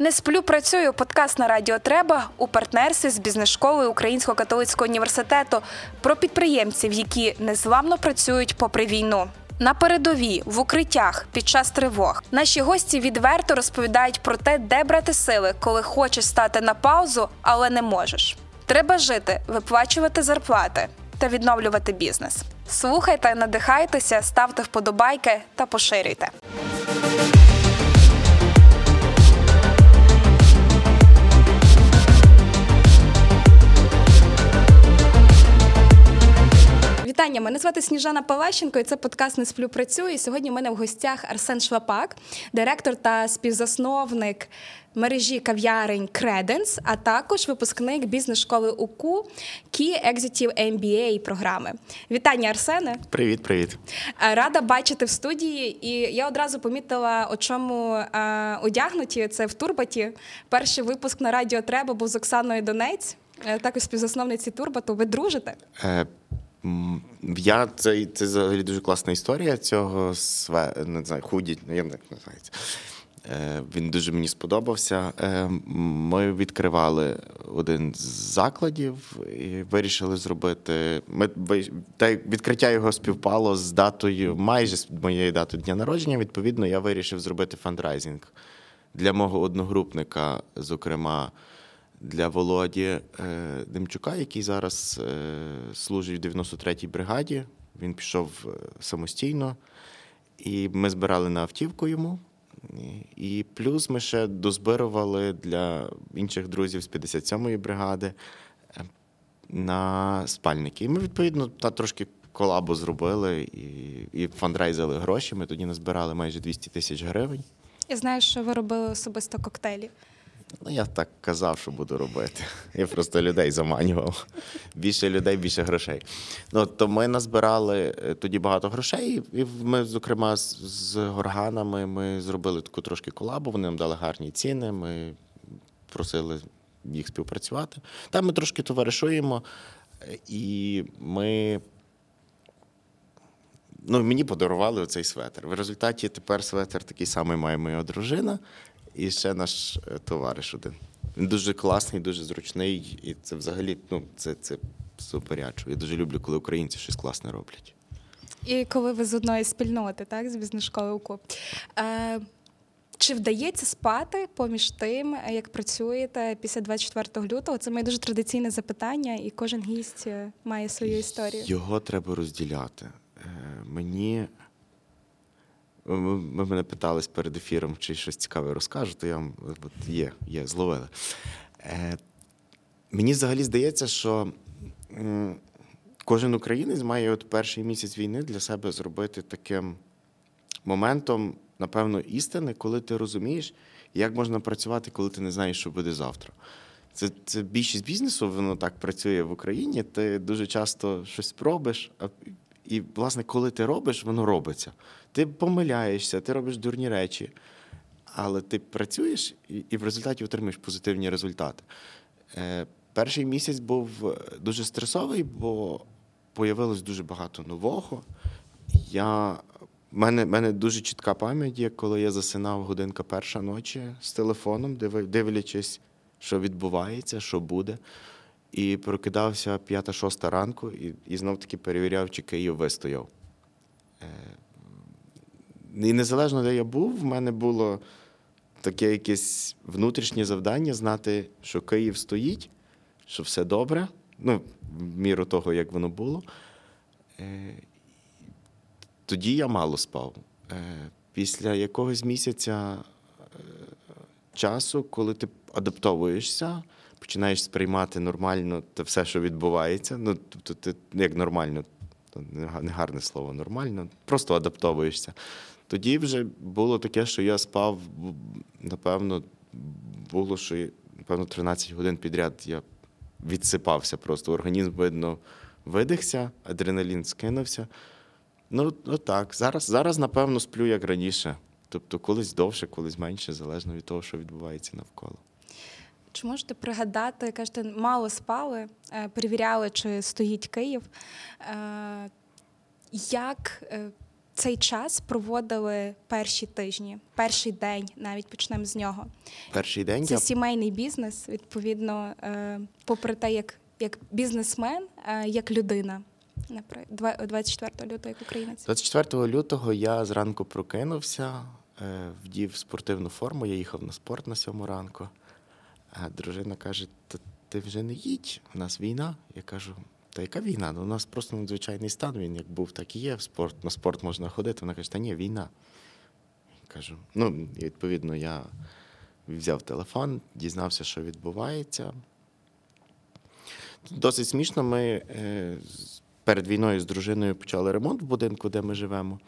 Не сплю, працюю. Подкаст на радіо Треба у партнерстві з бізнес-школою Українського католицького університету про підприємців, які незламно працюють попри війну. На передовій, в укриттях, під час тривог. Наші гості відверто розповідають про те, де брати сили, коли хочеш стати на паузу, але не можеш. Треба жити, виплачувати зарплати та відновлювати бізнес. Слухайте, надихайтеся, ставте вподобайки та поширюйте. Вітання, мене звати Сніжана Палащенко, і це подкаст Не сплю працюю. І Сьогодні у мене в гостях Арсен Шлапак, директор та співзасновник мережі кав'ярень Credence, а також випускник бізнес-школи УКУ Key Executive MBA програми. Вітання, Арсене. Привіт, привіт. Е, Рада бачити в студії, і я одразу помітила, у чому е, одягнуті. Це в Турбаті. Перший випуск на радіо Треба був з Оксаною Донець, е, також співзасновниці Турбату. Ви дружите? Е, я це, це взагалі дуже класна історія цього све, не знаю, худі, ну, я не називається. Е, він дуже мені сподобався. Е, ми відкривали один з закладів і вирішили зробити. Ми та відкриття його співпало з датою, майже з моєю датою дня народження. Відповідно, я вирішив зробити фандрайзинг для мого одногрупника, зокрема для Володі е, Демчука, який зараз е, служить в 93-й бригаді. Він пішов е, самостійно, і ми збирали на автівку йому. І плюс ми ще дозбирували для інших друзів з 57-ї бригади на спальники. І ми, відповідно, та трошки колабу зробили і, і фандрайзили гроші. Ми тоді назбирали майже 200 тисяч гривень. Я знаю, що ви робили особисто коктейлі. Ну, я так казав, що буду робити. Я просто людей заманював. Більше людей, більше грошей. Ну, то ми назбирали е, тоді багато грошей, і ми, зокрема, з, з горганами ми зробили таку трошки колабу. Вони нам дали гарні ціни. Ми просили їх співпрацювати. Там ми трошки товаришуємо, е, і ми. Ну, мені подарували оцей светр. В результаті тепер светр такий самий має моя дружина і ще наш е, товариш один. Він дуже класний, дуже зручний, і це взагалі ну, це, це суперячо. Я дуже люблю, коли українці щось класне роблять. І коли ви з одної спільноти, так, з бізнес-школи УКУ. Е, чи вдається спати поміж тим, як працюєте після 24 лютого? Це моє дуже традиційне запитання, і кожен гість е, має свою історію. Його треба розділяти. Е, Мені. Ви ви мене питались перед ефіром, чи щось цікаве розкажу, то я вам от є, є, зловили. Е, Мені взагалі здається, що кожен українець має от перший місяць війни для себе зробити таким моментом, напевно, істини, коли ти розумієш, як можна працювати, коли ти не знаєш, що буде завтра. Це, це більшість бізнесу, воно так працює в Україні. Ти дуже часто щось робиш, а, і, власне, коли ти робиш, воно робиться. Ти помиляєшся, ти робиш дурні речі, але ти працюєш і, в результаті отримуєш позитивні результати. Е, перший місяць був е, дуже стресовий, бо появилось дуже багато нового. Я, мене, мене дуже чітка пам'ять є, коли я засинав годинка перша ночі з телефоном, дивлячись, що відбувається, що буде. І прокидався п'ята-шоста ранку, і, і знов таки перевіряв, чи Київ вистояв. Е, І незалежно, де я був, в мене було таке якесь внутрішнє завдання знати, що Київ стоїть, що все добре, ну, в міру того, як воно було. Е, Тоді я мало спав. Е, Після якогось місяця часу, коли ти адаптовуєшся, починаєш сприймати нормально те все, що відбувається. Ну, тобто, ти як нормально, то не гарне слово, нормально, просто адаптовуєшся. Тоді вже було таке, що я спав, напевно, було, що напевно, 13 годин підряд я відсипався просто. Організм, видно, видихся, адреналін скинувся. Ну, отак. Зараз, зараз, напевно, сплю як раніше. Тобто, колись довше, колись менше, залежно від того, що відбувається навколо. Чи можете пригадати, кажете, мало спали, е, перевіряли, чи стоїть Київ. Е, Як е, цей час проводили перші тижні, перший день, навіть почнемо з нього. Перший день Це я сімейний бізнес, відповідно, попри те, як, як бізнесмен, як людина. Напри- два- 24 лютого, як українець. 24 лютого я зранку прокинувся, вдів спортивну форму, я їхав на спорт на сьому ранку. А дружина каже: «Та ти вже не їдь, у нас війна. Я кажу, та яка війна? Ну, у нас просто надзвичайний стан, він як був, так і є. В спорт, на спорт можна ходити. Вона каже, та ні, війна. Кажу, ну, і відповідно, я взяв телефон, дізнався, що відбувається. Досить смішно. Ми е, перед війною з дружиною почали ремонт в будинку, де ми живемо.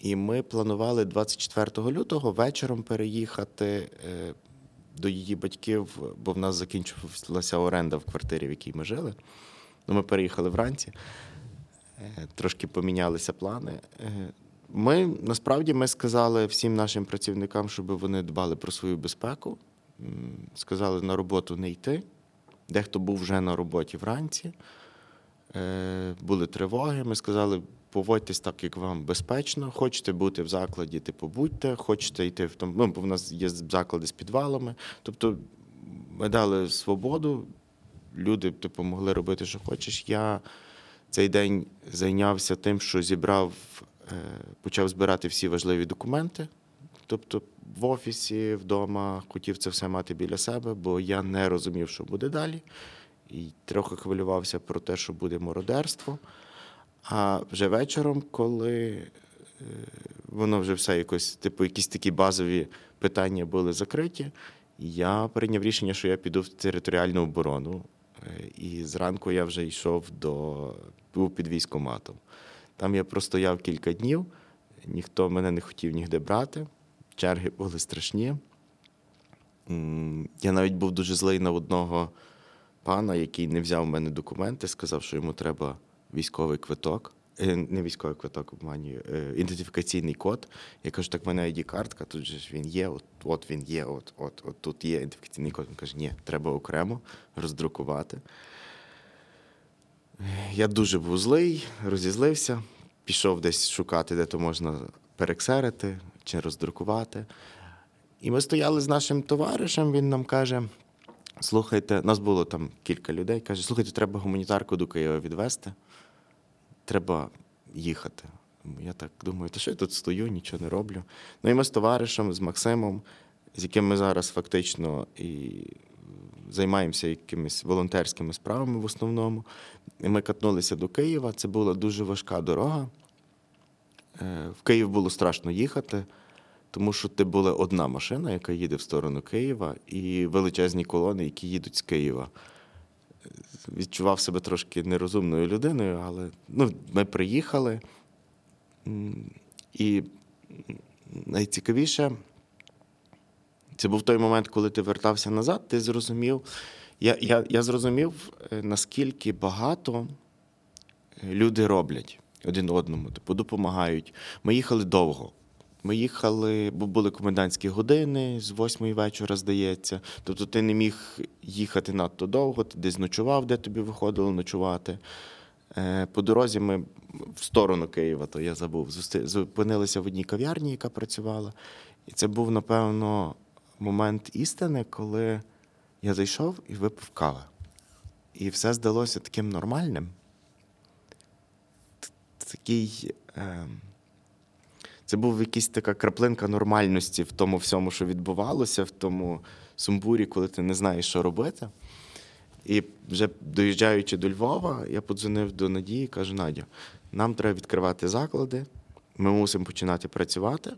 І ми планували 24 лютого вечором переїхати е, до її батьків, бо в нас закінчилася оренда в квартирі, в якій ми жили. Ну, ми переїхали вранці, е, трошки помінялися плани. Е, Ми насправді ми сказали всім нашим працівникам, щоб вони дбали про свою безпеку. Сказали на роботу не йти. Дехто був вже на роботі вранці. Е, Були тривоги. Ми сказали, поводьтесь так, як вам безпечно. Хочете бути в закладі, типу будьте, хочете йти в тому. Ну, бо в нас є заклади з підвалами. Тобто ми дали свободу, люди типу, могли робити, що хочеш. Я цей день зайнявся тим, що зібрав, е, почав збирати всі важливі документи. Тобто в офісі, вдома хотів це все мати біля себе, бо я не розумів, що буде далі. І трохи хвилювався про те, що буде мародерство. А вже вечором, коли е, воно вже все якось, типу, якісь такі базові питання були закриті, я прийняв рішення, що я піду в територіальну оборону. Е, І зранку я вже йшов до був під військоматом. Там я простояв кілька днів, ніхто мене не хотів нігде брати, черги були страшні. Я навіть був дуже злий на одного пана, який не взяв в мене документи, сказав, що йому треба військовий квиток. Е, Не військовий квиток, обманюю, е, ідентифікаційний код. Я кажу, так в мене ID-картка, тут же ж він є, от, от він є, от, от, от тут є ідентифікаційний код. Він каже, ні, треба окремо роздрукувати. Я дуже був злий, розізлився, пішов десь шукати, де то можна перексерити чи роздрукувати. І ми стояли з нашим товаришем, він нам каже: слухайте, нас було там кілька людей, каже, слухайте, треба гуманітарку до Києва відвезти. Треба їхати. Я так думаю, та що я тут стою, нічого не роблю. Ну і ми з товаришем, з Максимом, з яким ми зараз фактично і займаємося якимись волонтерськими справами в основному. І ми катнулися до Києва. Це була дуже важка дорога. Е, В Київ було страшно їхати, тому що ти була одна машина, яка їде в сторону Києва, і величезні колони, які їдуть з Києва. Відчував себе трошки нерозумною людиною, але ну, ми приїхали. І найцікавіше, це був той момент, коли ти вертався назад, ти зрозумів. Я, я, я зрозумів, е, наскільки багато е, люди роблять один одному, типу, допомагають. Ми їхали довго. Ми їхали, бо були комендантські години з восьмої вечора, здається. Тобто ти не міг їхати надто довго, ти десь ночував, де тобі виходило ночувати. Е, По дорозі ми в сторону Києва, то я забув, зупинилися в одній кав'ярні, яка працювала. І це був, напевно, момент істини, коли я зайшов і випив кави. І все здалося таким нормальним. Такий. Е, це був якась така краплинка нормальності в тому всьому, що відбувалося, в тому сумбурі, коли ти не знаєш, що робити. І вже доїжджаючи до Львова, я подзвонив до Надії і кажу: Надя, нам треба відкривати заклади, ми мусимо починати працювати,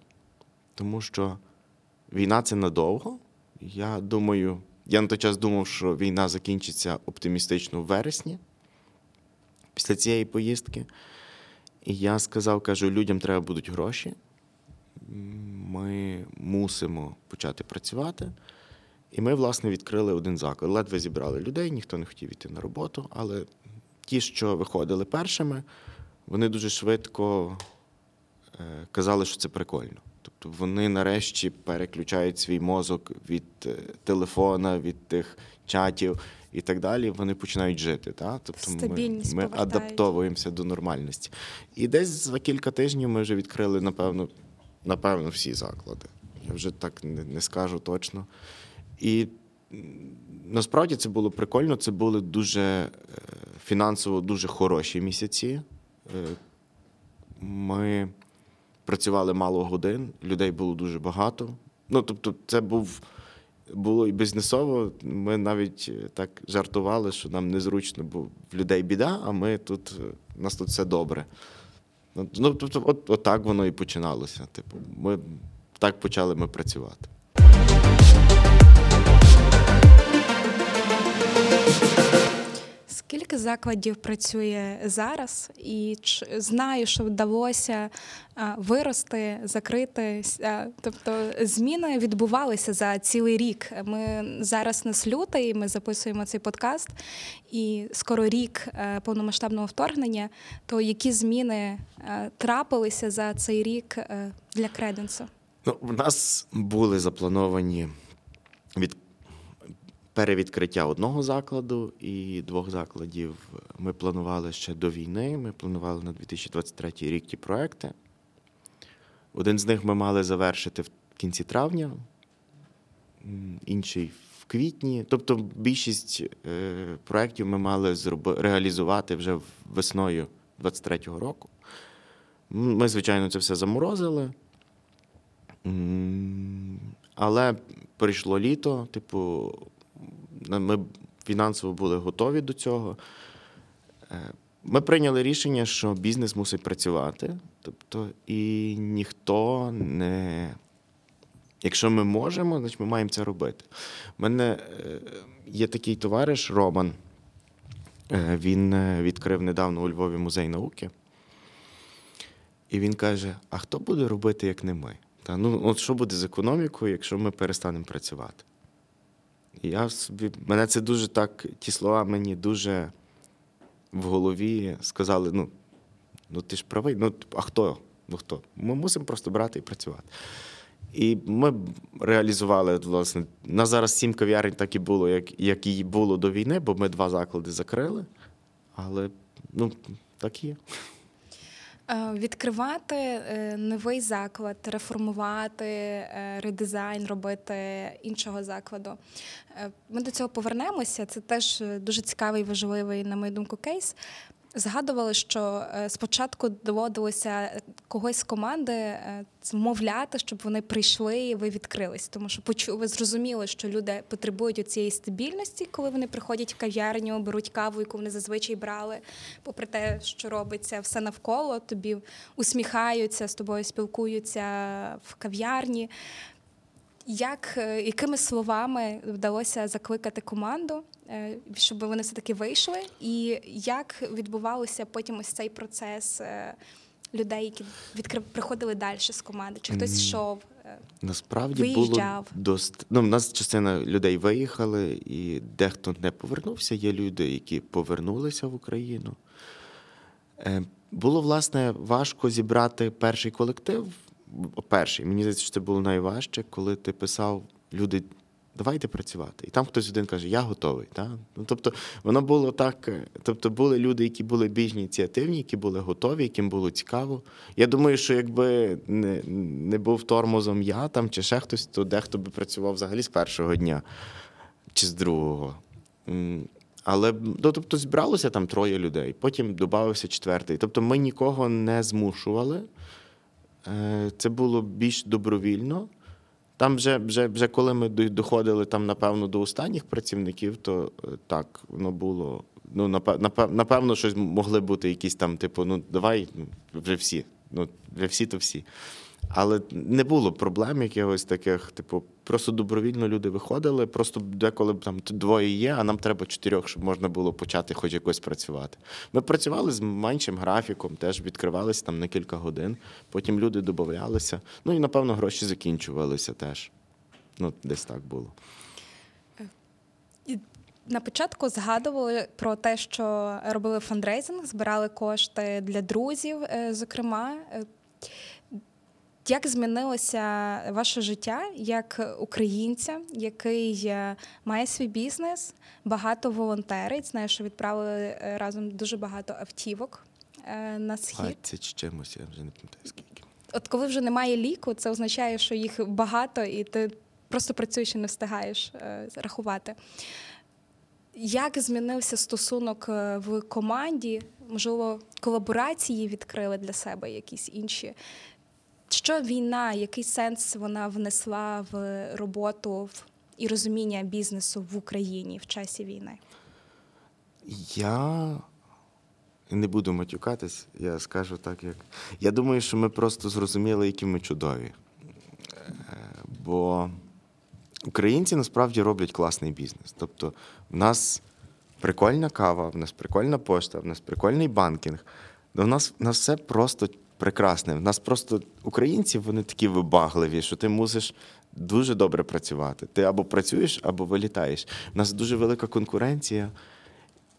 тому що війна це надовго. Я думаю, я на той час думав, що війна закінчиться оптимістично в вересні після цієї поїздки. І я сказав, кажу, людям треба будуть гроші. Ми мусимо почати працювати. І ми, власне, відкрили один заклад. Ледве зібрали людей, ніхто не хотів йти на роботу, але ті, що виходили першими, вони дуже швидко е, казали, що це прикольно. Тобто вони нарешті переключають свій мозок від е, телефона, від тих чатів і так далі, вони починають жити. Та? Тобто Стабільність ми, ми адаптовуємося до нормальності. І десь за кілька тижнів ми вже відкрили, напевно, напевно, всі заклади. Я вже так не, не скажу точно. І насправді це було прикольно. Це були дуже е, фінансово дуже хороші місяці. Е, Ми працювали мало годин, людей було дуже багато. Ну, тобто, це був. Було і бізнесово. Ми навіть е, так жартували, що нам незручно, бо в людей біда, а ми тут е, у нас тут все добре. Ну, Ну, тобто, от, от так воно і починалося. Типу, ми так почали ми працювати. Скільки закладів працює зараз, і знаю, що вдалося вирости, закрити. Тобто зміни відбувалися за цілий рік. Ми зараз нас лютий, ми записуємо цей подкаст, і скоро рік е, повномасштабного вторгнення. То які зміни е, трапилися за цей рік е, для креденсу? Ну, в нас були заплановані від перевідкриття одного закладу і двох закладів. Ми планували ще до війни. Ми планували на 2023 рік ті проекти. Один з них ми мали завершити в кінці травня, інший в квітні. Тобто більшість е, проєктів ми мали реалізувати вже весною 2023 року. Ми, звичайно, це все заморозили. Але прийшло літо, типу, ми фінансово були готові до цього. Е, Ми прийняли рішення, що бізнес мусить працювати. Тобто, і ніхто не. Якщо ми можемо, значить ми маємо це робити. У мене е, є такий товариш Роман. Е, Він е, відкрив недавно у Львові музей науки. І він каже: а хто буде робити, як не ми? Та, ну, от що буде з економікою, якщо ми перестанемо працювати? Я собі, мене це дуже так, ті слова мені дуже в голові сказали: ну, ну ти ж правий, ну а хто? Ну хто? Ми мусимо просто брати і працювати. І ми реалізували, власне, на зараз сім кав'ярень так і було, як, як і було до війни, бо ми два заклади закрили. Але ну, так і є. Е, Відкривати е, новий заклад, реформувати, е, редизайн робити іншого закладу. Ми до цього повернемося. Це теж дуже цікавий, важливий, на мою думку, кейс. Згадували, що е, спочатку доводилося когось з команди е, змовляти, щоб вони прийшли і ви відкрились. Тому що почу, ви зрозуміли, що люди потребують цієї стабільності, коли вони приходять в кав'ярню, беруть каву, яку вони зазвичай брали, попри те, що робиться все навколо, тобі усміхаються, з тобою спілкуються в кав'ярні. Як, е, якими словами вдалося закликати команду, е, щоб вони все-таки вийшли? І як відбувався потім ось цей процес е, людей, які відкрив, приходили далі з команди? Чи хтось йшов? Насправді Виїжджав. було дост... Ну, в нас частина людей виїхали, і дехто не повернувся. Є люди, які повернулися в Україну. Було, власне, важко зібрати перший колектив. Перший, мені здається, що це було найважче, коли ти писав люди. Давайте працювати. І там хтось один каже, я готовий. Та? Ну, тобто, воно було так. е, Тобто, були люди, які були більш ініціативні, які були готові, яким було цікаво. Я думаю, що якби не, не був тормозом я там чи ще хтось, то дехто би працював взагалі з першого дня чи з другого. Але ну, тобто, збиралося там троє людей, потім додався четвертий. Тобто ми нікого не змушували. Е, Це було більш добровільно. Там вже, вже, вже коли ми доходили там, напевно, до останніх працівників, то е, так, воно було. Ну, напев- напев- напевно, щось могли бути якісь там, типу, ну давай ну, вже всі. Ну, вже всі, то всі. Але не було проблем якихось таких, типу, просто добровільно люди виходили, просто деколи там двоє є, а нам треба чотирьох, щоб можна було почати хоч якось працювати. Ми працювали з меншим графіком, теж відкривалися там на кілька годин, потім люди додавалися. Ну і напевно гроші закінчувалися теж. Ну, десь так було. На початку згадували про те, що робили фандрейзинг, збирали кошти для друзів, е, зокрема. Як змінилося ваше життя як українця, який е, має свій бізнес, багато волонтерить? Знаю, що відправили е, разом дуже багато автівок е, на схід. 20 з чимось, я вже не пам'ятаю скільки. От коли вже немає ліку, це означає, що їх багато, і ти просто працюєш і не встигаєш рахувати. Як змінився стосунок в команді? Можливо, колаборації відкрили для себе якісь інші? Що війна, який сенс вона внесла в роботу і розуміння бізнесу в Україні в часі війни? Я не буду матюкатись, я скажу так, як. Я думаю, що ми просто зрозуміли, які ми чудові. Е, Бо українці насправді роблять класний бізнес. Тобто, в нас прикольна кава, в нас прикольна пошта, в нас прикольний банкінг. У нас, в нас все просто прекрасне. В нас просто українці вони такі вибагливі, що ти мусиш дуже добре працювати. Ти або працюєш, або вилітаєш. У нас дуже велика конкуренція.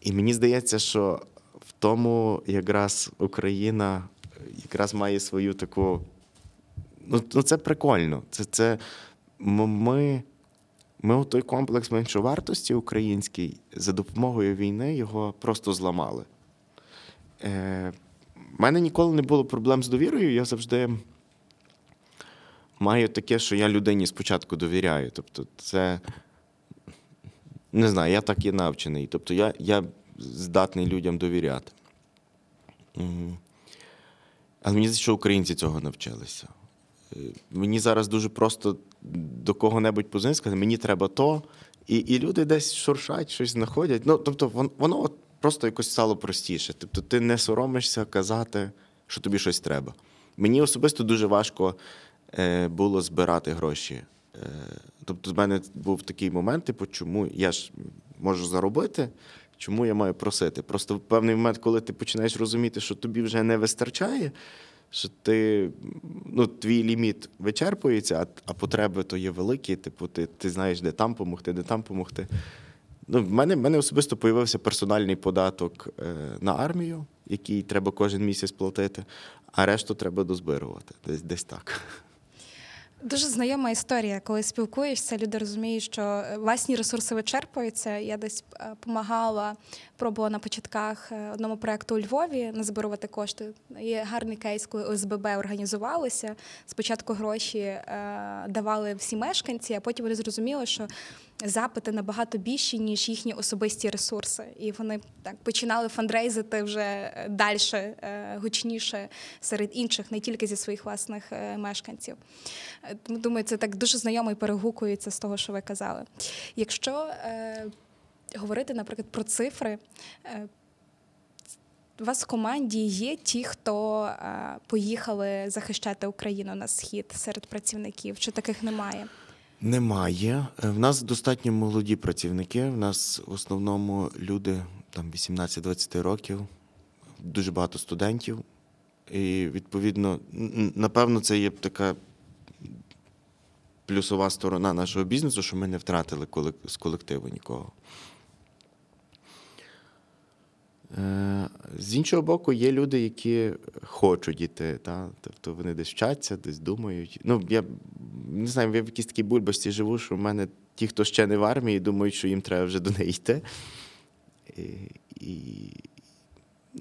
І мені здається, що в тому якраз Україна якраз має свою таку. Ну, ну це прикольно. Це, це ми, ми той комплекс меншовартості український за допомогою війни його просто зламали. Е, в мене ніколи не було проблем з довірою. Я завжди маю таке, що я людині спочатку довіряю. Тобто, це не знаю, я так і навчений. Тобто я, я здатний людям довіряти. Але мені здається, що українці цього навчилися. Е, Мені зараз дуже просто до кого-небудь позвонити, сказати, мені треба то, і, і люди десь шуршать, щось знаходять. Ну, тобто, воно, воно просто якось стало простіше. Тобто, ти не соромишся казати, що тобі щось треба. Мені особисто дуже важко е, було збирати гроші. Е, тобто, в мене був такий момент, типу, чому я ж можу заробити, чому я маю просити? Просто в певний момент, коли ти починаєш розуміти, що тобі вже не вистачає, що ти, ну, твій ліміт вичерпується, а, а потреби то є великі. Типу, ти, ти знаєш, де там помогти, де там помогти. Ну, в мене, в мене особисто появився персональний податок е, на армію, який треба кожен місяць платити, а решту треба дозбирувати. Десь, десь так. Дуже знайома історія, коли спілкуєшся, люди розуміють, що е, власні ресурси вичерпуються. Я десь допомагала, пробувала на початках е, одному проекту у Львові назбирувати кошти. Є гарний кейс, коли ОСББ організувалися. Спочатку гроші е, давали всі мешканці, а потім вони зрозуміли, що запити набагато більші, ніж їхні особисті ресурси. І вони так починали фандрейзити вже далі, гучніше серед інших, не тільки зі своїх власних е, мешканців. Е, Тому думаю, це так дуже знайомо і перегукується з того, що ви казали. Якщо е, говорити, наприклад, про цифри, е, у вас в команді є ті, хто е, поїхали захищати Україну на схід серед працівників, чи таких немає? Немає. Е, В нас достатньо молоді працівники. В нас в основному люди там 18-20 років, дуже багато студентів. І відповідно, напевно, це є така плюсова сторона нашого бізнесу, що ми не втратили з колективу нікого. Е, З іншого боку, є люди, які хочуть іти, та? тобто вони десь вчаться, десь думають. Ну, я не знаю, я в якійсь такій бульбості живу, що в мене ті, хто ще не в армії, думають, що їм треба вже до неї йти. І, і,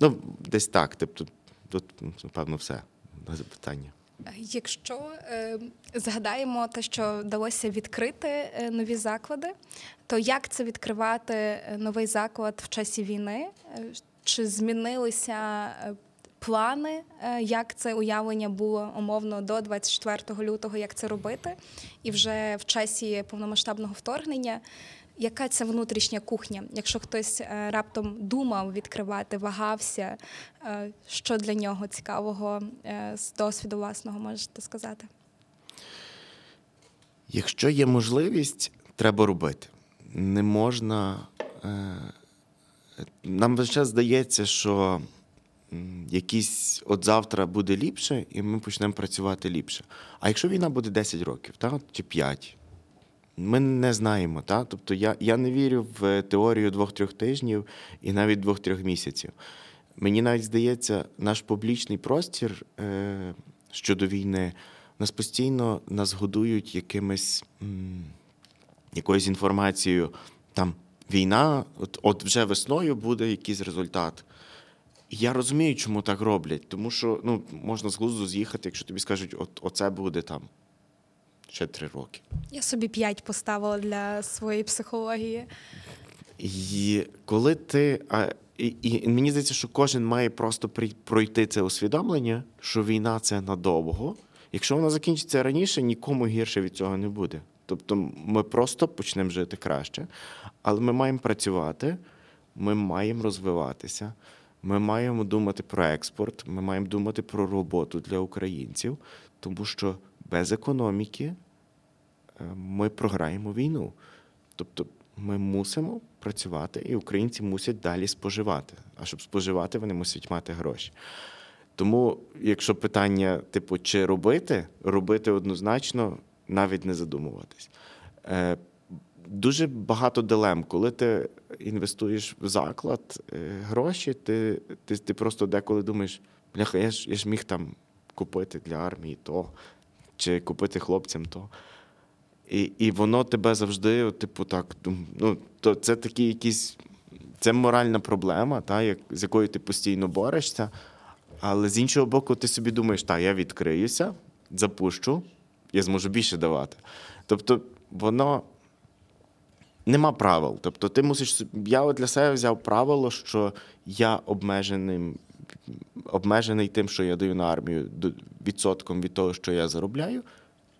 ну, десь так. Тобто, тут, напевно, все на запитання. Якщо е, згадаємо те, що вдалося відкрити е, нові заклади, то як це відкривати е, новий заклад в часі війни? Е, Чи змінилися плани, як це уявлення було умовно до 24 лютого, як це робити? І вже в часі повномасштабного вторгнення, яка це внутрішня кухня? Якщо хтось е, раптом думав відкривати, вагався, е, що для нього цікавого е, з досвіду власного можете сказати? Якщо є можливість, треба робити. Не можна. Нам весь здається, що м, якийсь от завтра буде ліпше, і ми почнемо працювати ліпше. А якщо війна буде 10 років, та, чи 5, ми не знаємо. Та? Тобто я, я не вірю в теорію двох-трьох тижнів і навіть двох-трьох місяців. Мені навіть здається, наш публічний простір е, щодо війни нас постійно нас годують якимись м, якоюсь інформацією. Там війна, от, от вже весною буде якийсь результат. Я розумію, чому так роблять. Тому що ну, можна з глузду з'їхати, якщо тобі скажуть, от оце буде там ще три роки. Я собі п'ять поставила для своєї психології. І коли ти. А, і, і мені здається, що кожен має просто пройти це усвідомлення, що війна це надовго. Якщо вона закінчиться раніше, нікому гірше від цього не буде. Тобто ми просто почнемо жити краще, але ми маємо працювати, ми маємо розвиватися, ми маємо думати про експорт, ми маємо думати про роботу для українців, тому що без економіки е, ми програємо війну. Тобто ми мусимо працювати, і українці мусять далі споживати. А щоб споживати, вони мусять мати гроші. Тому, якщо питання, типу, чи робити, робити однозначно, навіть не задумуватись. Е, дуже багато дилем. Коли ти інвестуєш в заклад е, гроші, ти, ти, ти просто деколи думаєш, бляха, я ж, я ж міг там купити для армії то, чи купити хлопцям то. І, і воно тебе завжди, типу, так, ну, то це такі якісь. Це моральна проблема, та, як, з якою ти постійно борешся. Але з іншого боку, ти собі думаєш, так, я відкриюся, запущу, я зможу більше давати. Тобто, воно нема правил. Тобто, ти мусиш. Я для себе взяв правило, що я обмеженим, обмежений тим, що я даю на армію відсотком від того, що я заробляю.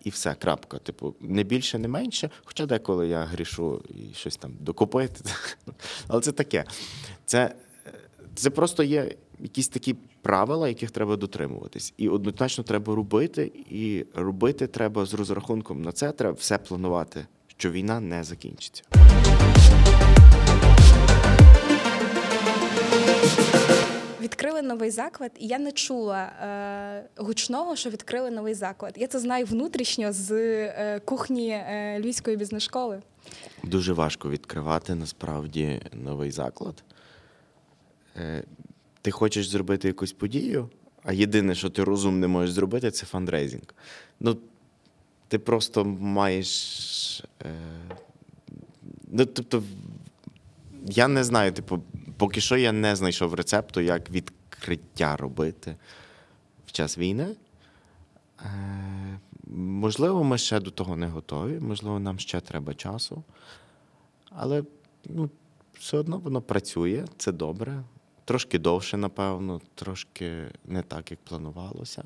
І все, крапка. Типу, не більше, не менше. Хоча деколи я грішу і щось там докупити. Але це таке. Це, це просто є якісь такі правила, яких треба дотримуватись. І однозначно треба робити. І робити треба з розрахунком на це. Треба все планувати, що війна не закінчиться. Відкрили новий заклад, і я не чула е, гучного, що відкрили новий заклад. Я це знаю внутрішньо з е, кухні е, Львівської бізнес-школи. Дуже важко відкривати насправді новий заклад. Е, Ти хочеш зробити якусь подію, а єдине, що ти розум не можеш зробити, це фандрейзинг. Ну, ти просто маєш. Е, ну, тобто, я не знаю, типу, поки що я не знайшов рецепту, як відкриття робити в час війни. Е, можливо, ми ще до того не готові, можливо, нам ще треба часу. Але ну, все одно воно працює, це добре. Трошки довше, напевно, трошки не так, як планувалося.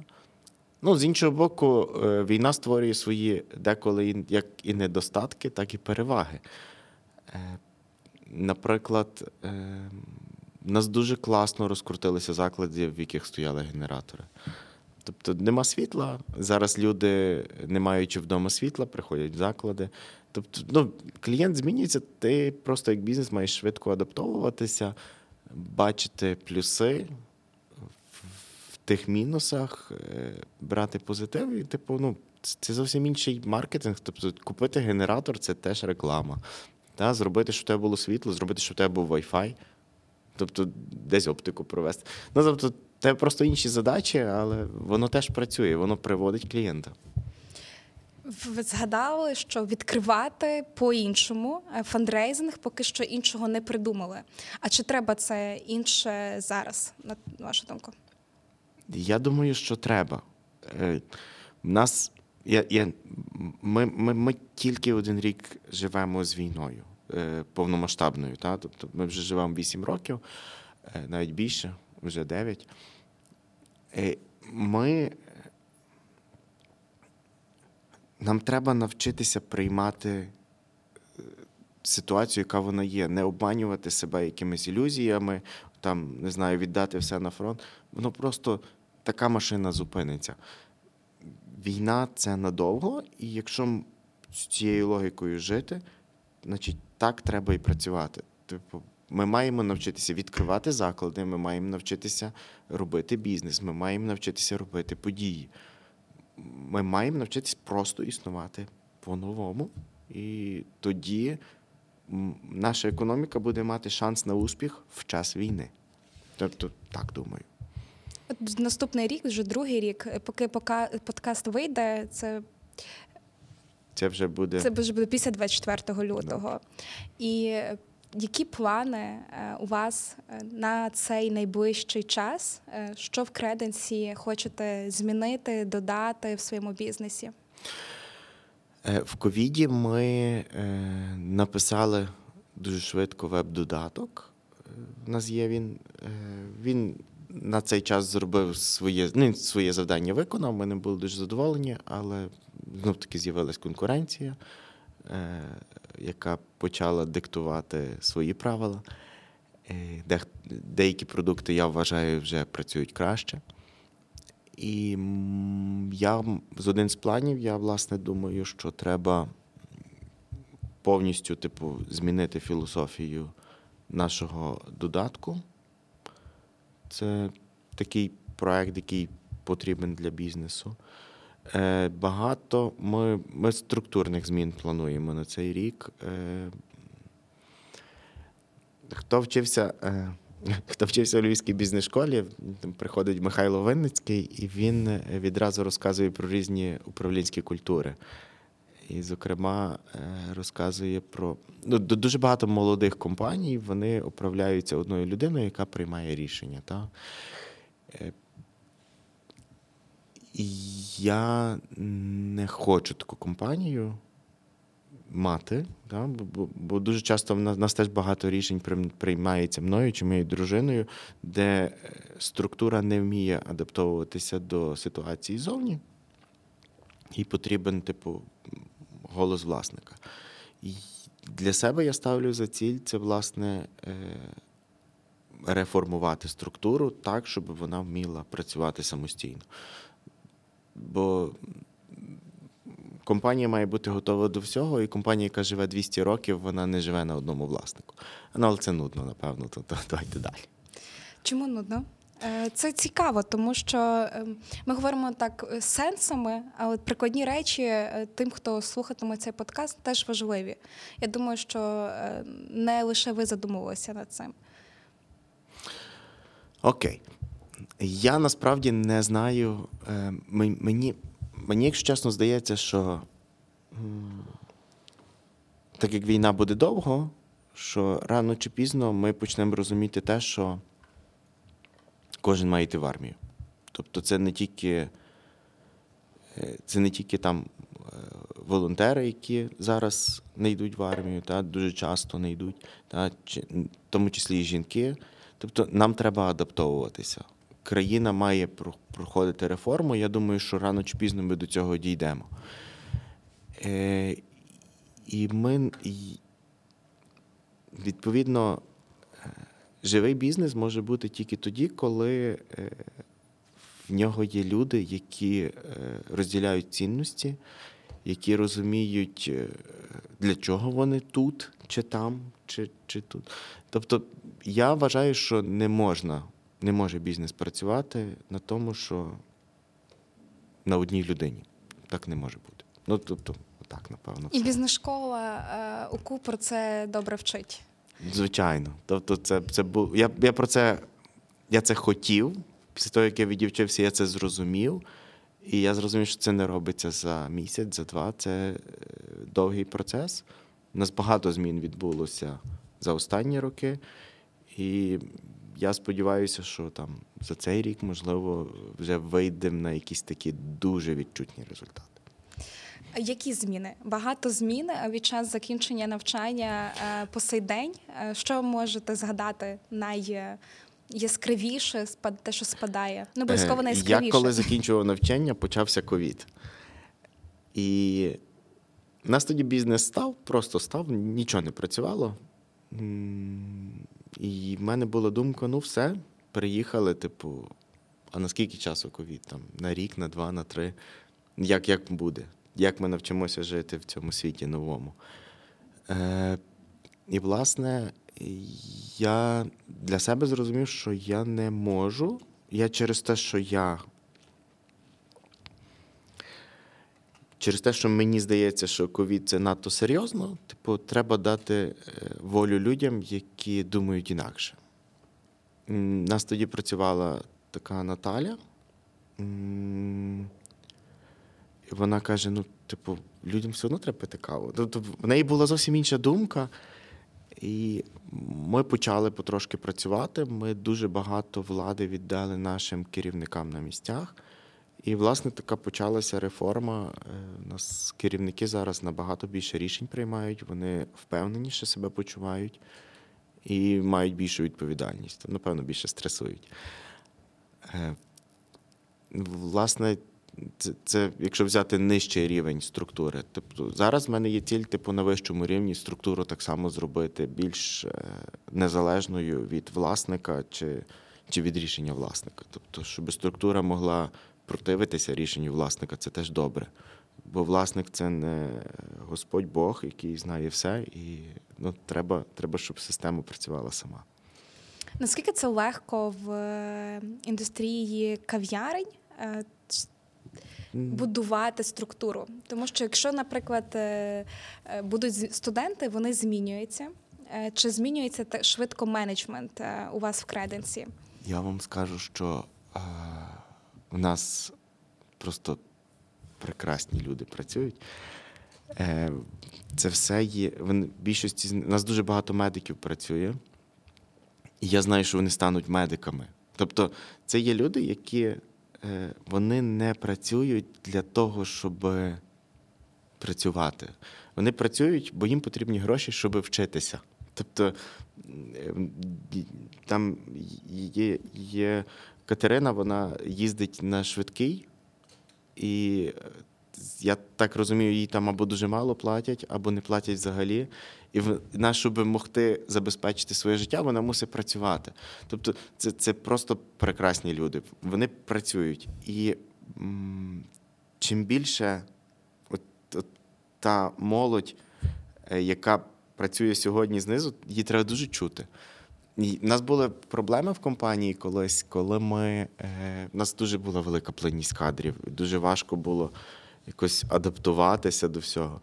Ну, з іншого боку, е, війна створює свої деколи як і недостатки, так і переваги. Е, Наприклад, е, в нас дуже класно розкрутилися заклади, в яких стояли генератори. Тобто нема світла. Зараз люди, не маючи вдома світла, приходять в заклади. Тобто, ну, клієнт змінюється, ти просто як бізнес маєш швидко адаптовуватися, бачити плюси в, тих мінусах, е, брати позитив. І, типу, ну, це зовсім інший маркетинг. Тобто, купити генератор це теж реклама. Та, зробити, щоб у тебе було світло, зробити, щоб у тебе був Wi-Fi. Тобто десь оптику провести. Ну, тобто, це просто інші задачі, але воно теж працює, воно приводить клієнта. Ви згадали, що відкривати по-іншому е, фандрейзинг поки що іншого не придумали. А чи треба це інше зараз, на вашу думку? Я думаю, що треба. Е, В нас я, я, ми, ми, ми тільки один рік живемо з війною е, повномасштабною. Та? Тобто ми вже живемо 8 років, е, навіть більше, вже 9. Е, Ми, нам треба навчитися приймати ситуацію, яка вона є, не обманювати себе якимись ілюзіями, там, не знаю, віддати все на фронт. Воно просто така машина зупиниться. Війна це надовго, і якщо з цією логікою жити, значить так треба і працювати. Типу, ми маємо навчитися відкривати заклади, ми маємо навчитися робити бізнес, ми маємо навчитися робити події. Ми маємо навчитися просто існувати по-новому. І тоді наша економіка буде мати шанс на успіх в час війни. Тобто, так думаю. Наступний рік, вже другий рік, поки пока подкаст вийде, це, Це вже буде. це вже буде після 24 лютого. І е, які плани е, у вас е, на цей найближчий час? Е, Що в креденсі хочете змінити, додати в своєму бізнесі? Е, В ковіді ми е, написали дуже швидко веб-додаток. Е, У нас є він. Е, Він на цей час зробив своє, ну, своє завдання виконав. Ми не були дуже задоволені, але знов таки з'явилась конкуренція, е, яка почала диктувати свої правила. Е, Дех- Деякі продукти, я вважаю, вже працюють краще. І я з один з планів, я власне думаю, що треба повністю типу, змінити філософію нашого додатку. Це такий проект, який потрібен для бізнесу. Е, багато ми, ми структурних змін плануємо на цей рік. Е, хто вчився, е, хто вчився у Львівській бізнес-школі, приходить Михайло Винницький, і він відразу розказує про різні управлінські культури. І, зокрема, е, розказує про ну, дуже багато молодих компаній, вони управляються одною людиною, яка приймає рішення. Та? Е, я не хочу таку компанію мати, да? бо, бо, дуже часто в нас, в нас теж багато рішень прийм- приймається мною чи моєю дружиною, де е, структура не вміє адаптовуватися до ситуації зовні, і потрібен, типу, голос власника. І для себе я ставлю за ціль це, власне, е, реформувати структуру так, щоб вона вміла працювати самостійно. Бо компанія має бути готова до всього, і компанія, яка живе 200 років, вона не живе на одному власнику. Ну, але це нудно, напевно, то, то давайте далі. Чому нудно? Е, Це цікаво, тому що ем, ми говоримо так е, сенсами, а от прикладні речі е, тим, хто слухатиме цей подкаст, теж важливі. Я думаю, що не лише ви задумувалися над цим. Окей. Я насправді не знаю. Мені, мені, якщо чесно, здається, що так як війна буде довго, що рано чи пізно ми почнемо розуміти те, що кожен має йти в армію. Тобто це не тільки, е, це не тільки там е, волонтери, які зараз не йдуть в армію, та, дуже часто не йдуть, та, в тому числі і жінки. Тобто нам треба адаптовуватися. Країна має проходити реформу. Я думаю, що рано чи пізно ми до цього дійдемо. Е, і ми, відповідно, живий бізнес може бути тільки тоді, коли е, в нього є люди, які е, розділяють цінності, які розуміють, е, для чого вони тут, чи там, чи, чи тут. Тобто, я вважаю, що не можна, не може бізнес працювати на тому, що на одній людині. Так не може бути. Ну, тобто, так, напевно. І бізнес-школа е, УКУ про це добре вчить. Звичайно. Тобто, це, це був. Я, я про це я це хотів. Після того, як я відівчився, я це зрозумів. І я зрозумів, що це не робиться за місяць, за два. Це е, довгий процес. У нас багато змін відбулося за останні роки. І я сподіваюся, що там за цей рік, можливо, вже вийдемо на якісь такі дуже відчутні результати. Які зміни? Багато змін е, від час закінчення навчання е, по сей день. Е, Що можете згадати найяскравіше, те, що спадає? Не обов'язково найяскравіше. Я коли закінчував навчання, почався ковід. І в нас тоді бізнес став, просто став, нічого не працювало. І в мене була думка: ну все, переїхали, типу, а на скільки часу ковід? Там, на рік, на два, на три. Як, як буде? Як ми навчимося жити в цьому світі новому? Е, і, власне, я для себе зрозумів, що я не можу. Я через те, що я. Через те, що мені здається, що ковід це надто серйозно, типу, треба дати е, волю людям, які думають інакше. У нас тоді працювала така Наталя. Вона каже: ну, типу, людям все одно треба пити каву. Тобто в неї була зовсім інша думка. І ми почали потрошки працювати. Ми дуже багато влади віддали нашим керівникам на місцях. І, власне, така почалася реформа. Е, У нас керівники зараз набагато більше рішень приймають, вони впевненіше себе почувають і мають більшу відповідальність. Напевно, більше стресують. Е, Власне, це, це якщо взяти нижчий рівень структури. Тобто зараз в мене є ціль, типу, на вищому рівні структуру так само зробити більш е, незалежною від власника чи, чи від рішення власника. Тобто, щоб структура могла противитися рішенню власника, це теж добре. Бо власник це не Господь Бог, який знає все, і ну, треба, треба, щоб система працювала сама. Наскільки це легко в е, індустрії кав'ярень е, будувати структуру? Тому що якщо, наприклад, е, е, будуть з- студенти, вони змінюються. Е, Чи змінюється те- швидко менеджмент у вас в креденсі? Я вам скажу, що е, у нас просто прекрасні люди працюють. Е, це все є. Вони, більшості з у нас дуже багато медиків працює, і я знаю, що вони стануть медиками. Тобто, це є люди, які вони не працюють для того, щоб працювати. Вони працюють, бо їм потрібні гроші, щоб вчитися. Тобто там є, є Катерина, вона їздить на швидкий, і е, я так розумію, їй там або дуже мало платять, або не платять взагалі. І вона, щоб могти забезпечити своє життя, вона мусить працювати. Тобто, це, це просто прекрасні люди. Вони працюють. І м, чим більше от, от та молодь, е, яка працює сьогодні знизу, її треба дуже чути. І в нас були проблеми в компанії колись, коли ми. Е, у нас дуже була велика плинність кадрів, дуже важко було якось адаптуватися до всього.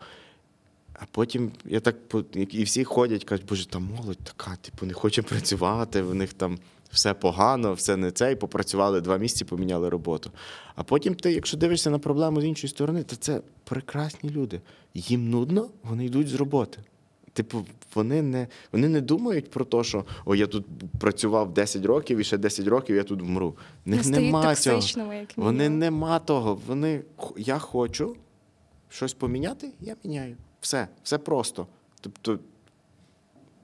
А потім я так і всі ходять, кажуть, боже, там молодь така, типу, не хоче працювати, в них там все погано, все не це, і попрацювали два місяці, поміняли роботу. А потім ти, якщо дивишся на проблему з іншої сторони, то це прекрасні люди. Їм нудно, вони йдуть з роботи. Типу, вони не, вони не думають про те, що о, я тут працював 10 років і ще 10 років я тут вмру. Не нема цього. як Вони нема того. Вони я хочу щось поміняти, я міняю. Все, все просто. Тобто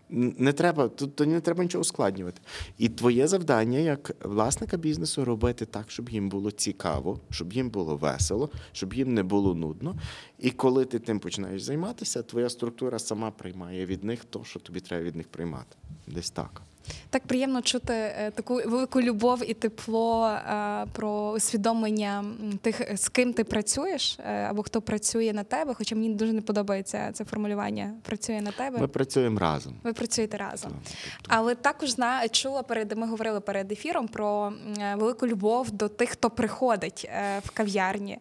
не треба, тут не треба нічого ускладнювати. І твоє завдання як власника бізнесу робити так, щоб їм було цікаво, щоб їм було весело, щоб їм не було нудно. І коли ти тим починаєш займатися, твоя структура сама приймає від них то, що тобі треба від них приймати. Десь так. Так приємно чути е, таку велику любов і тепло е, про усвідомлення тих, з ким ти працюєш, е, або хто працює на тебе. Хоча мені дуже не подобається це формулювання працює на тебе. Ми працюємо разом. Ви працюєте разом. Так, тобто- Але також зна, чула перед ми говорили перед ефіром про велику любов до тих, хто приходить в кав'ярні.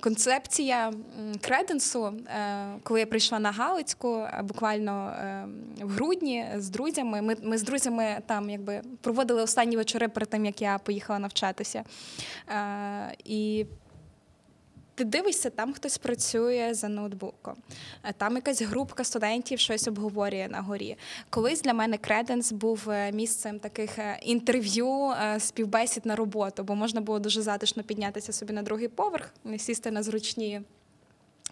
Концепція креденсу, коли я прийшла на Галицьку, буквально в грудні з друзями. Ми, ми з друзями там якби проводили останні вечори перед тим, як я поїхала навчатися. Е, І ти дивишся, там хтось працює за ноутбуком, Е, там якась групка студентів щось обговорює на горі. Колись для мене Креденс був е, місцем таких е, інтерв'ю, співбесід на роботу, бо можна було дуже затишно піднятися собі на другий поверх, сісти на зручні.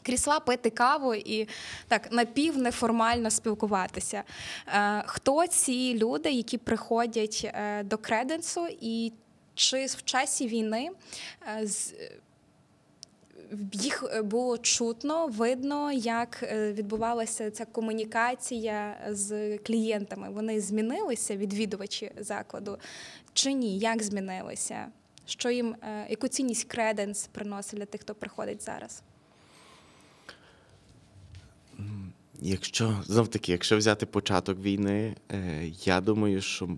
Крісла пити каву і так напівнеформально спілкуватися. Е, хто ці люди, які приходять е, до креденсу, і чи в часі війни е, з- їх було чутно, видно, як відбувалася ця комунікація з клієнтами. Вони змінилися, відвідувачі закладу, чи ні? Як змінилися? Що їм, яку цінність креденс приносить для тих, хто приходить зараз? Якщо знов таки, якщо взяти початок війни, е, я думаю, що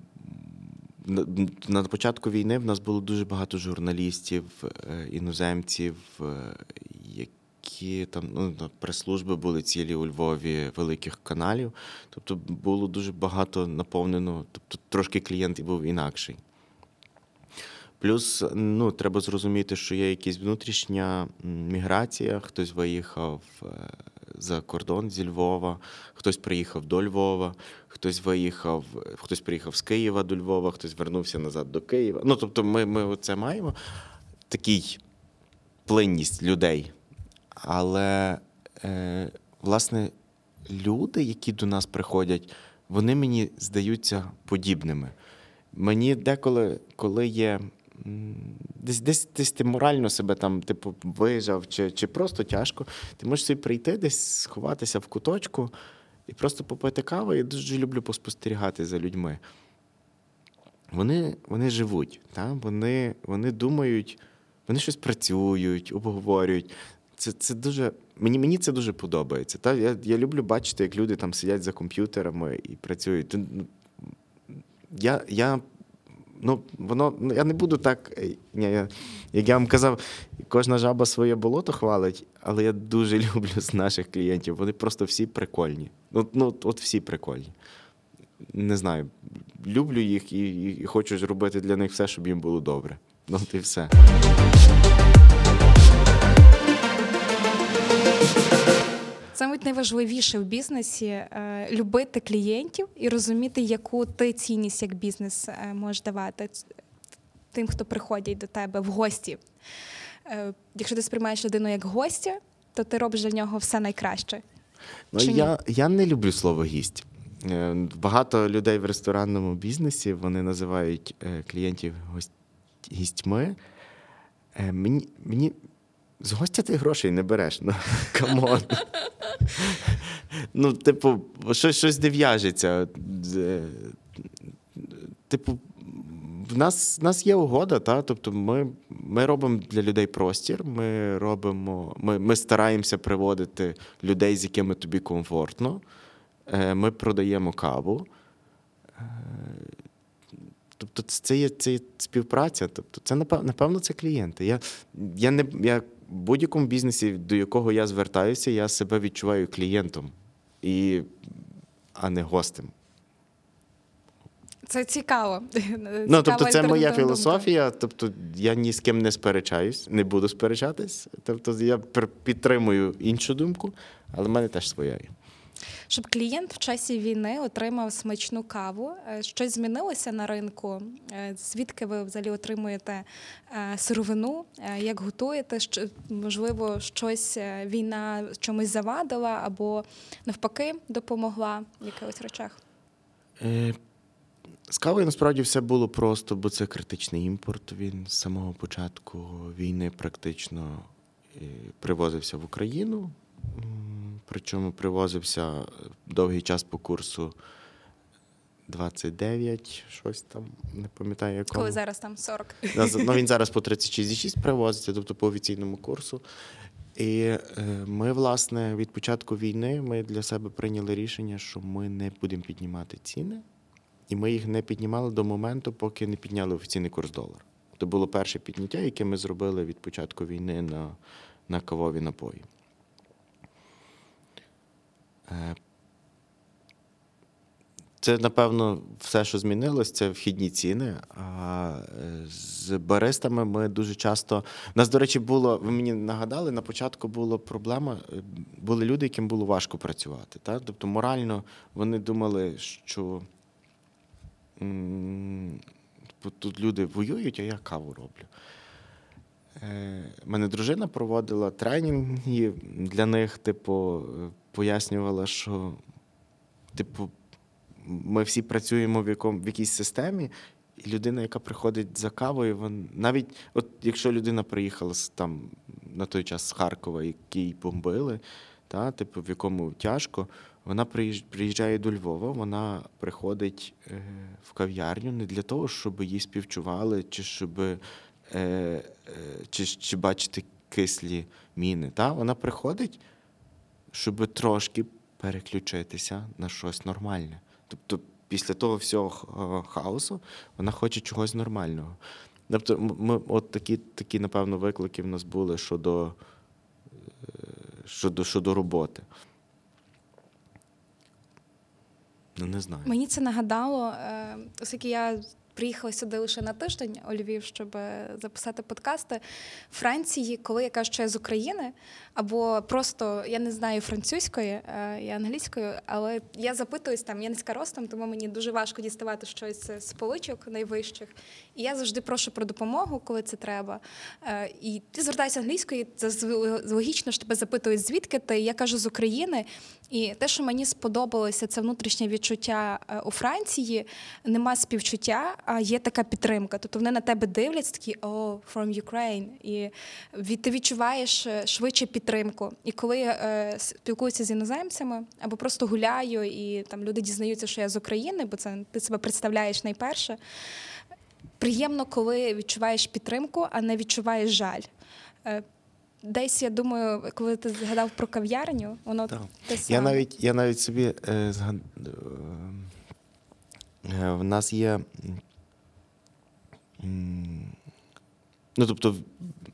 на, початку війни в нас було дуже багато журналістів, е, іноземців, е, які там ну, прес-служби були цілі у Львові великих каналів. Тобто було дуже багато наповнено, тобто трошки клієнт був інакший. Плюс ну, треба зрозуміти, що є якась внутрішня міграція, хтось виїхав за кордон зі Львова, хтось приїхав до Львова, хтось виїхав, хтось приїхав з Києва до Львова, хтось вернувся назад до Києва. Ну, тобто, ми, ми це маємо такий плинність людей. Але, е, власне, люди, які до нас приходять, вони мені здаються подібними. Мені деколи, коли є. Десь, десь, десь ти морально себе там, типу, вижав, чи, чи просто тяжко. Ти можеш собі прийти, десь сховатися в куточку і просто попити каву. Я дуже люблю поспостерігати за людьми. Вони, вони живуть, та? Вони, вони думають, вони щось працюють, обговорюють. Це, це дуже, мені, мені це дуже подобається. Та? Я, я люблю бачити, як люди там сидять за комп'ютерами і працюють. Ну, Я, я, ну, воно, ну, я не буду так, е, ні, я, як я вам казав, кожна жаба своє болото хвалить, але я дуже люблю з наших клієнтів. Вони просто всі прикольні. Ну, ну от всі прикольні. Не знаю, люблю їх і, і, хочу зробити для них все, щоб їм було добре. Ну, от і все. Це, мабуть, найважливіше в бізнесі е, любити клієнтів і розуміти, яку ти цінність як бізнес е, можеш давати тим, хто приходять до тебе в гості. Е, якщо ти сприймаєш людину як гостя, то ти робиш для нього все найкраще. Ну, Чи ні? я, я не люблю слово гість. Багато людей в ресторанному бізнесі вони називають клієнтів гость- гістьми. Мені, мені з гостя ти грошей не береш. Ну, come on. Ну, типу, щось, щось не в'яжеться. Е, Типу, в нас, в нас є угода, та? тобто ми, ми робимо для людей простір, ми робимо, ми, ми стараємося приводити людей, з якими тобі комфортно. Е, Ми продаємо каву. Е, Тобто, це є, це є співпраця. Тобто, це напевно це клієнти. Я, я не я в будь-якому бізнесі, до якого я звертаюся, я себе відчуваю клієнтом, і, а не гостем. Це цікаво. Ну, тобто, це моя філософія. Тобто, я ні з ким не сперечаюсь, не буду сперечатись. Тобто, я підтримую іншу думку, але в мене теж своя є. Щоб клієнт в часі війни отримав смачну каву, е, щось змінилося на ринку. Е, Звідки ви взагалі отримуєте е, сировину? Як готуєте? Що можливо, щось війна чомусь завадила або навпаки допомогла в якихось речах? З кавою насправді все було просто, бо це критичний імпорт. Він з самого початку війни практично привозився в Україну. Причому привозився довгий час по курсу 29, щось там, не пам'ятаю якому. Коли зараз там 40. Ну, він зараз по 36,6 привозиться, тобто по офіційному курсу. І е, ми, власне, від початку війни ми для себе прийняли рішення, що ми не будемо піднімати ціни, і ми їх не піднімали до моменту, поки не підняли офіційний курс долара. Це було перше підняття, яке ми зробили від початку війни на, на кавові напої. Е, це, напевно, все, що змінилось, це вхідні ціни. А е, з баристами ми дуже часто. У нас, до речі, було, ви мені нагадали, на початку була проблема. е, Були люди, яким було важко працювати. Так? Тобто морально вони думали, що тут люди воюють, а я каву роблю. Е, Мене дружина проводила тренінги для них, типу, е, пояснювала, що типу, ми всі працюємо в, якому, в якійсь системі, і людина, яка приходить за кавою, вон, навіть от якщо людина приїхала з, там, на той час з Харкова, який бомбили, та, типу, в якому тяжко, вона приїж- приїжджає до Львова, вона приходить е, в кав'ярню не для того, щоб їй співчували, чи щоб е, е, чи, чи бачити кислі міни. Та? Вона приходить, щоб трошки переключитися на щось нормальне. Тобто, після того всього хаосу вона хоче чогось нормального. Тобто, ми, от такі, такі, напевно, виклики в нас були щодо, е, щодо, щодо роботи. Ну, не знаю. Мені це нагадало, е, оскільки я приїхала сюди лише на тиждень у Львів, щоб е, записати подкасти. Франції, коли я кажу, що я з України, або просто я не знаю французької е, і англійської, але я запитуюсь там, я низька ростом, тому мені дуже важко діставати щось з поличок найвищих. І я завжди прошу про допомогу, коли це треба. Е, І ти звертаєшся англійською, це логічно що тебе запитують, звідки ти. Я кажу з України. І те, що мені сподобалося, це внутрішнє відчуття е, у Франції. Нема співчуття, а є така підтримка. Тобто вони на тебе дивляться, такі «Oh, from Ukraine». І від- ти відчуваєш е, швидше підтримку. І коли я е, спілкуюся з іноземцями або просто гуляю, і там люди дізнаються, що я з України, бо це ти себе представляєш найперше. Приємно, коли відчуваєш підтримку, а не відчуваєш жаль. Десь я думаю, коли ти згадав про кав'ярню, воно Так. те саме. Я навіть, я навіть собі е, згад... е, в нас є. Ну, тобто,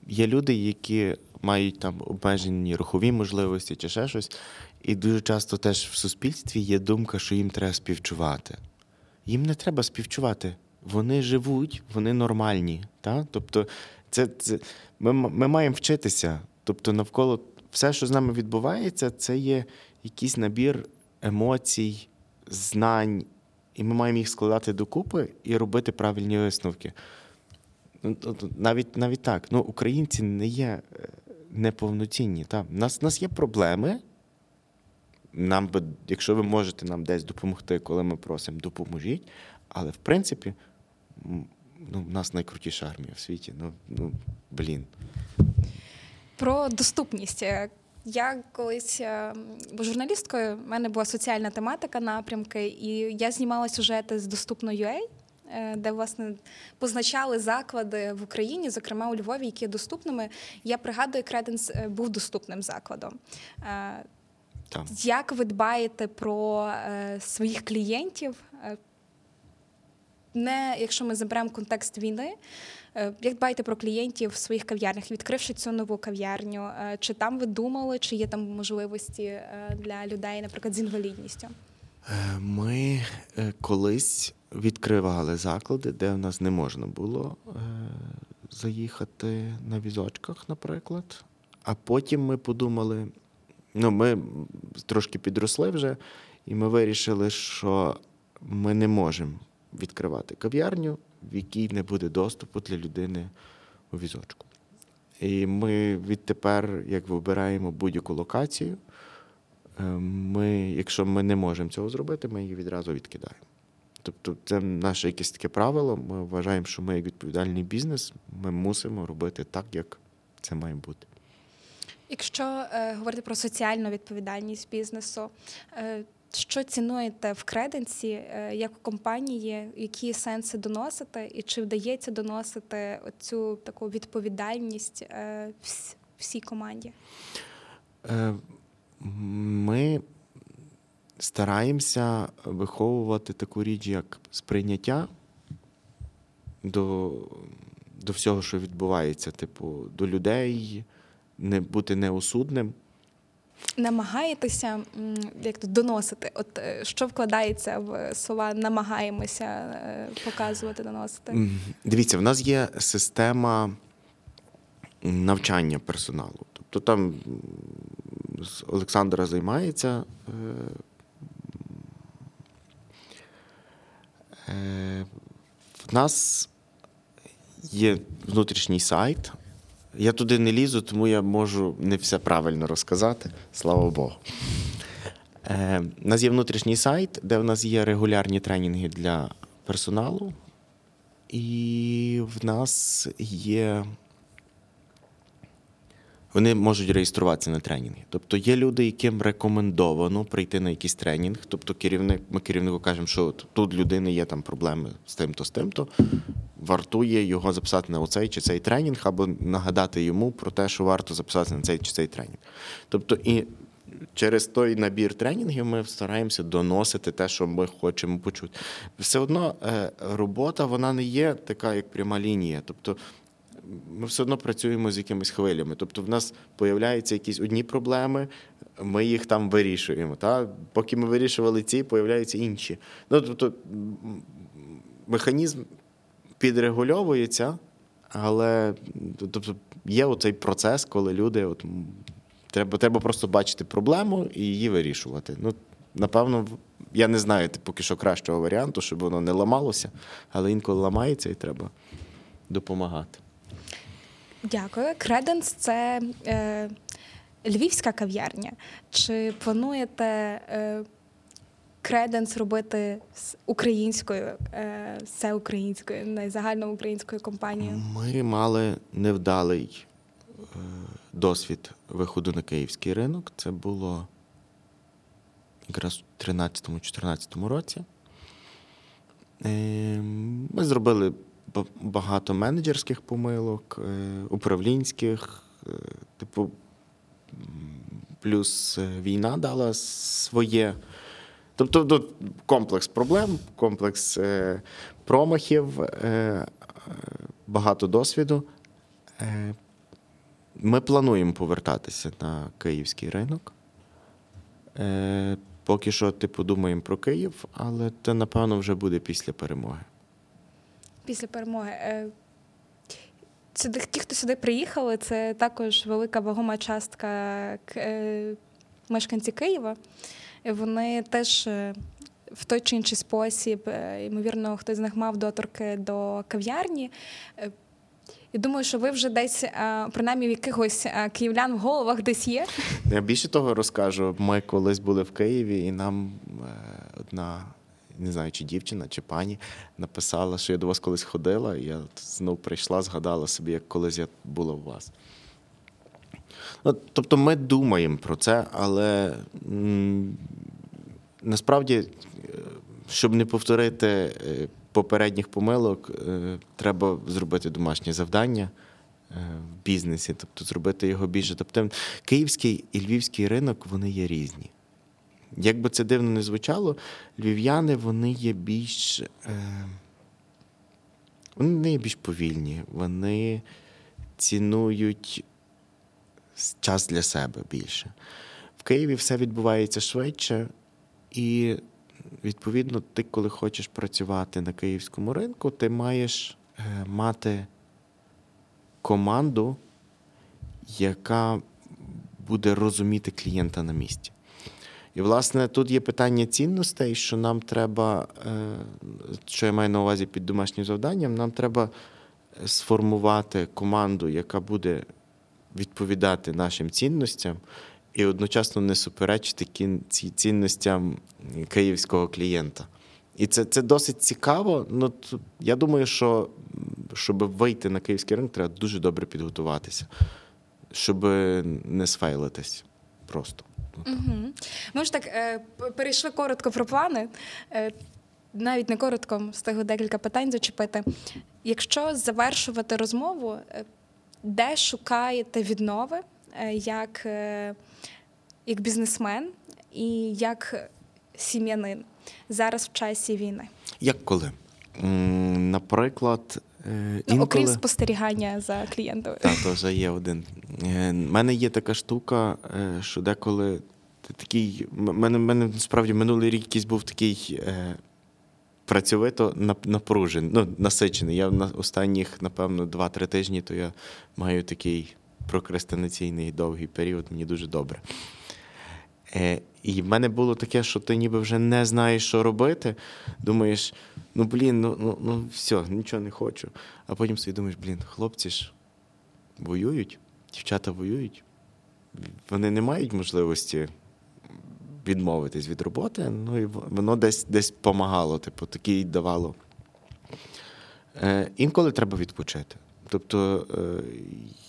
є люди, які мають там обмежені рухові можливості чи ще щось. І дуже часто теж в суспільстві є думка, що їм треба співчувати. Їм не треба співчувати. Вони живуть, вони нормальні. Та? Тобто, це, це, ми, ми маємо вчитися. Тобто, навколо все, що з нами відбувається, це є якийсь набір емоцій, знань, і ми маємо їх складати докупи і робити правильні висновки. Ну, Навіть, навіть так. Ну, українці не є е, неповноцінні. У нас, нас є проблеми. Нам би, якщо ви можете нам десь допомогти, коли ми просимо, допоможіть. Але в принципі, ну, в нас найкрутіша армія в світі. Ну, ну блін. Про доступність. Е, Я колись е, журналісткою, в мене була соціальна тематика, напрямки, і я знімала сюжети з доступно.ua, е, де власне позначали заклади в Україні, зокрема у Львові, які є доступними. Я пригадую, Креденс був доступним закладом. Там. Як ви дбаєте про своїх клієнтів? Не якщо ми заберемо контекст війни, е, як дбаєте про клієнтів в своїх кав'ярнях, відкривши цю нову кав'ярню? Е, Чи там ви думали, чи є там можливості е, для людей, наприклад, з інвалідністю? Ми колись відкривали заклади, де в нас не можна було заїхати на візочках, наприклад. А потім ми подумали: ну, ми трошки підросли вже, і ми вирішили, що ми не можемо відкривати кав'ярню, в якій не буде доступу для людини у візочку. І ми відтепер, як вибираємо будь-яку локацію, Е, ми, якщо ми не можемо цього зробити, ми її відразу відкидаємо. Тобто, це наше якесь таке правило. Ми вважаємо, що ми як відповідальний бізнес, ми мусимо робити так, як це має бути. Якщо е, говорити про соціальну відповідальність бізнесу, е, що цінуєте в креденсі е, як у компанії, які сенси доносите, і чи вдається доносити цю таку відповідальність е, всій команді? Е, Ми стараємося виховувати таку річ, як сприйняття до, до всього, що відбувається, типу, до людей, не бути неосудним. Намагаєтеся як то доносити? От е, що вкладається в слова намагаємося е, показувати, доносити? Дивіться, в нас є система навчання персоналу. Тобто там Олександра займається. е, В нас є внутрішній сайт. Я туди не лізу, тому я можу не все правильно розказати. Слава Богу. Е, у нас є внутрішній сайт, де в нас є регулярні тренінги для персоналу. І в нас є. Вони можуть реєструватися на тренінги. Тобто є люди, яким рекомендовано прийти на якийсь тренінг. Тобто керівник, ми керівнику кажемо, що от тут людини є там проблеми з тим-то, з тим-то. Вартує його записати на оцей чи цей тренінг, або нагадати йому про те, що варто записатися на цей чи цей тренінг. Тобто, і через той набір тренінгів ми стараємося доносити те, що ми хочемо почути. Все одно е, робота вона не є така, як пряма лінія. Тобто ми все одно працюємо з якимись хвилями. Тобто, в нас появляються якісь одні проблеми, ми їх там вирішуємо. Та? Поки ми вирішували ці, появляються інші. Ну, тобто, механізм підрегульовується, але тобто, є оцей процес, коли люди от, треба, треба просто бачити проблему і її вирішувати. Ну, напевно, я не знаю типу, поки що кращого варіанту, щоб воно не ламалося, але інколи ламається і треба допомагати. Дякую. Креденс це е, львівська кав'ярня. Чи плануєте е, креденс робити з українською, е, все українською, не загальноукраїнською компанією? Ми мали невдалий е, досвід виходу на київський ринок. Це було якраз у 2013-2014 році. Е, Ми зробили багато менеджерських помилок, е, управлінських, е, типу, плюс е, війна дала своє. Тобто тут комплекс проблем, комплекс промахів, багато досвіду. Ми плануємо повертатися на київський ринок. Поки що, типу, думаємо про Київ, але це, напевно, вже буде після перемоги. Після перемоги. Е, Сюди, ті, хто сюди приїхали, це також велика вагома частка е, мешканці Києва. Вони теж е, в той чи інший спосіб, ймовірно, хтось з них мав доторки до кав'ярні. І думаю, що ви вже десь, принаймні в якихось київлян в головах десь є. Я більше того розкажу. Ми колись були в Києві, і нам одна, не знаю, чи дівчина, чи пані написала, що я до вас колись ходила, і я от знов прийшла, згадала собі, як колись я була у вас. Ну, тобто ми думаємо про це, але м, насправді, е, щоб не повторити е, попередніх помилок, е, треба зробити домашнє завдання в бізнесі, тобто зробити його більш адаптивним. Київський і львівський ринок вони є різні. Як би це дивно не звучало, львів'яни вони є більш. Е, вони є більш повільні, вони цінують час для себе більше. В Києві все відбувається швидше, і відповідно, ти, коли хочеш працювати на київському ринку, ти маєш е, мати команду, яка буде розуміти клієнта на місці. І, власне, тут є питання цінностей, що нам треба, е, що я маю на увазі під домашнім завданням, нам треба сформувати команду, яка буде відповідати нашим цінностям і одночасно не суперечити цінностям київського клієнта. І це, це досить цікаво. Ну, я думаю, що щоб вийти на київський ринок, треба дуже добре підготуватися, щоб не сфейлитись просто. Угу. Ми ж так е, перейшли коротко про плани. Е, навіть не коротко встигли декілька питань зачепити. Якщо завершувати розмову, е, де шукаєте віднови е, як, е, як бізнесмен і як сім'янин зараз в часі війни? Як коли? Наприклад, е, Ну, окрім спостерігання за клієнтами. Так, то вже є один. У мене є така штука, е, що деколи такий. м- мене, мене насправді минулий рік якийсь був такий е, працьовито напружений, ну, насичений. Я на останніх, напевно, 2-3 тижні, то я маю такий прокрастинаційний довгий період, мені дуже добре. Е, і в мене було таке, що ти ніби вже не знаєш, що робити. Думаєш, ну блін, ну, ну, ну все, нічого не хочу. А потім собі думаєш, блін, хлопці ж воюють, дівчата воюють. Вони не мають можливості відмовитись від роботи, ну і воно десь десь помагало, типу, такі давало. Е, інколи треба відпочити. Тобто е,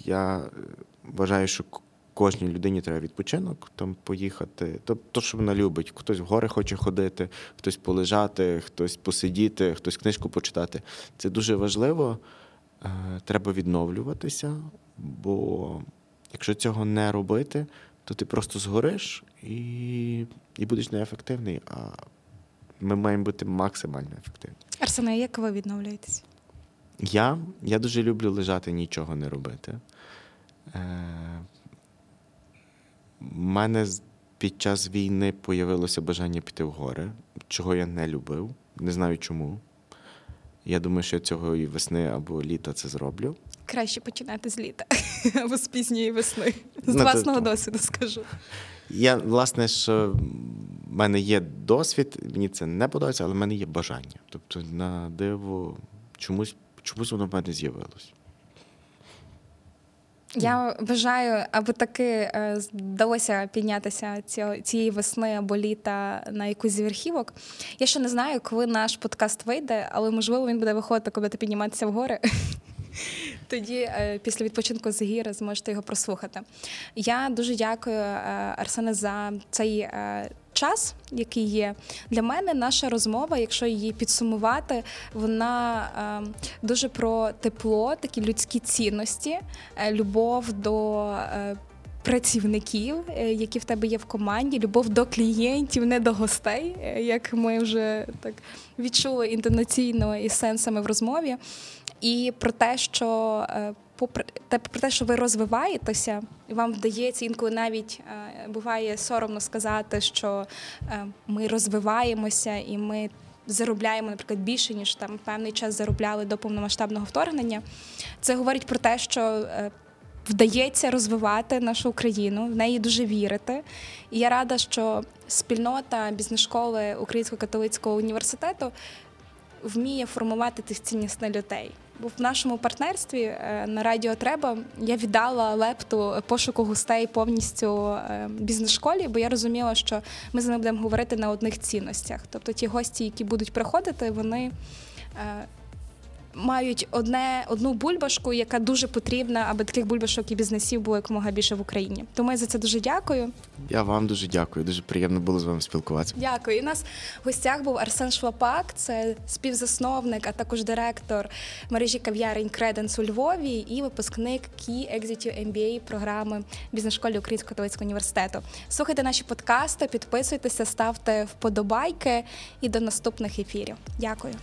я вважаю, що кожній людині треба відпочинок, там поїхати. Тобто, що вона любить. Хтось в гори хоче ходити, хтось полежати, хтось посидіти, хтось книжку почитати. Це дуже важливо. Е, треба відновлюватися, бо якщо цього не робити, то ти просто згориш і, і будеш неефективний. А ми маємо бути максимально ефективні. Арсене, як ви відновлюєтесь? Я, я дуже люблю лежати, нічого не робити. Мене під час війни появилося бажання піти в гори, чого я не любив, не знаю чому. Я думаю, що цього і весни або літа це зроблю. Краще починати з літа або з пізньої весни. З Ну, власного так. досвіду скажу. Я, власне, що в мене є досвід, мені це не подобається, але в мене є бажання. Тобто, на диво, чомусь, чомусь воно в мене з'явилось. Я бажаю, аби таки е, вдалося піднятися цієї весни або літа на якусь з верхівок. Я ще не знаю, коли наш подкаст вийде, але можливо він буде виходити, коли будете підніматися в гори. Тоді, е, після відпочинку з гір, зможете його прослухати. Я дуже дякую, е, Арсене, за цей час, який є. Для мене наша розмова, якщо її підсумувати, вона е, дуже про тепло, такі людські цінності, е, любов до. е, Працівників, е, які в тебе є в команді, любов до клієнтів, не до гостей, як ми вже так відчули інтонаційно і сенсами в розмові. І про те, що попри те, про те, що ви розвиваєтеся, і вам вдається інколи навіть е, буває соромно сказати, що е, ми розвиваємося і ми заробляємо, наприклад, більше ніж там певний час заробляли до повномасштабного вторгнення. Це говорить про те, що е, вдається розвивати нашу Україну, в неї дуже вірити. І я рада, що спільнота бізнес-школи Українського католицького університету вміє формувати тих ціннісних людей. Бо в нашому партнерстві е, на радіо треба я віддала лепту пошуку гостей повністю е, бізнес-школі, бо я розуміла, що ми з ними будемо говорити на одних цінностях. Тобто ті гості, які будуть приходити, вони. Мають одне одну бульбашку, яка дуже потрібна, аби таких бульбашок і бізнесів було якомога більше в Україні. Тому я за це дуже дякую. Я вам дуже дякую, дуже приємно було з вами спілкуватися. Дякую. І у нас в гостях був Арсен Шлапак, це співзасновник, а також директор мережі кав'ярень Креденс у Львові і випускник Key Executive MBA програми бізнес-школи Українського католицького університету. Слухайте наші подкасти, підписуйтеся, ставте вподобайки і до наступних ефірів. Дякую.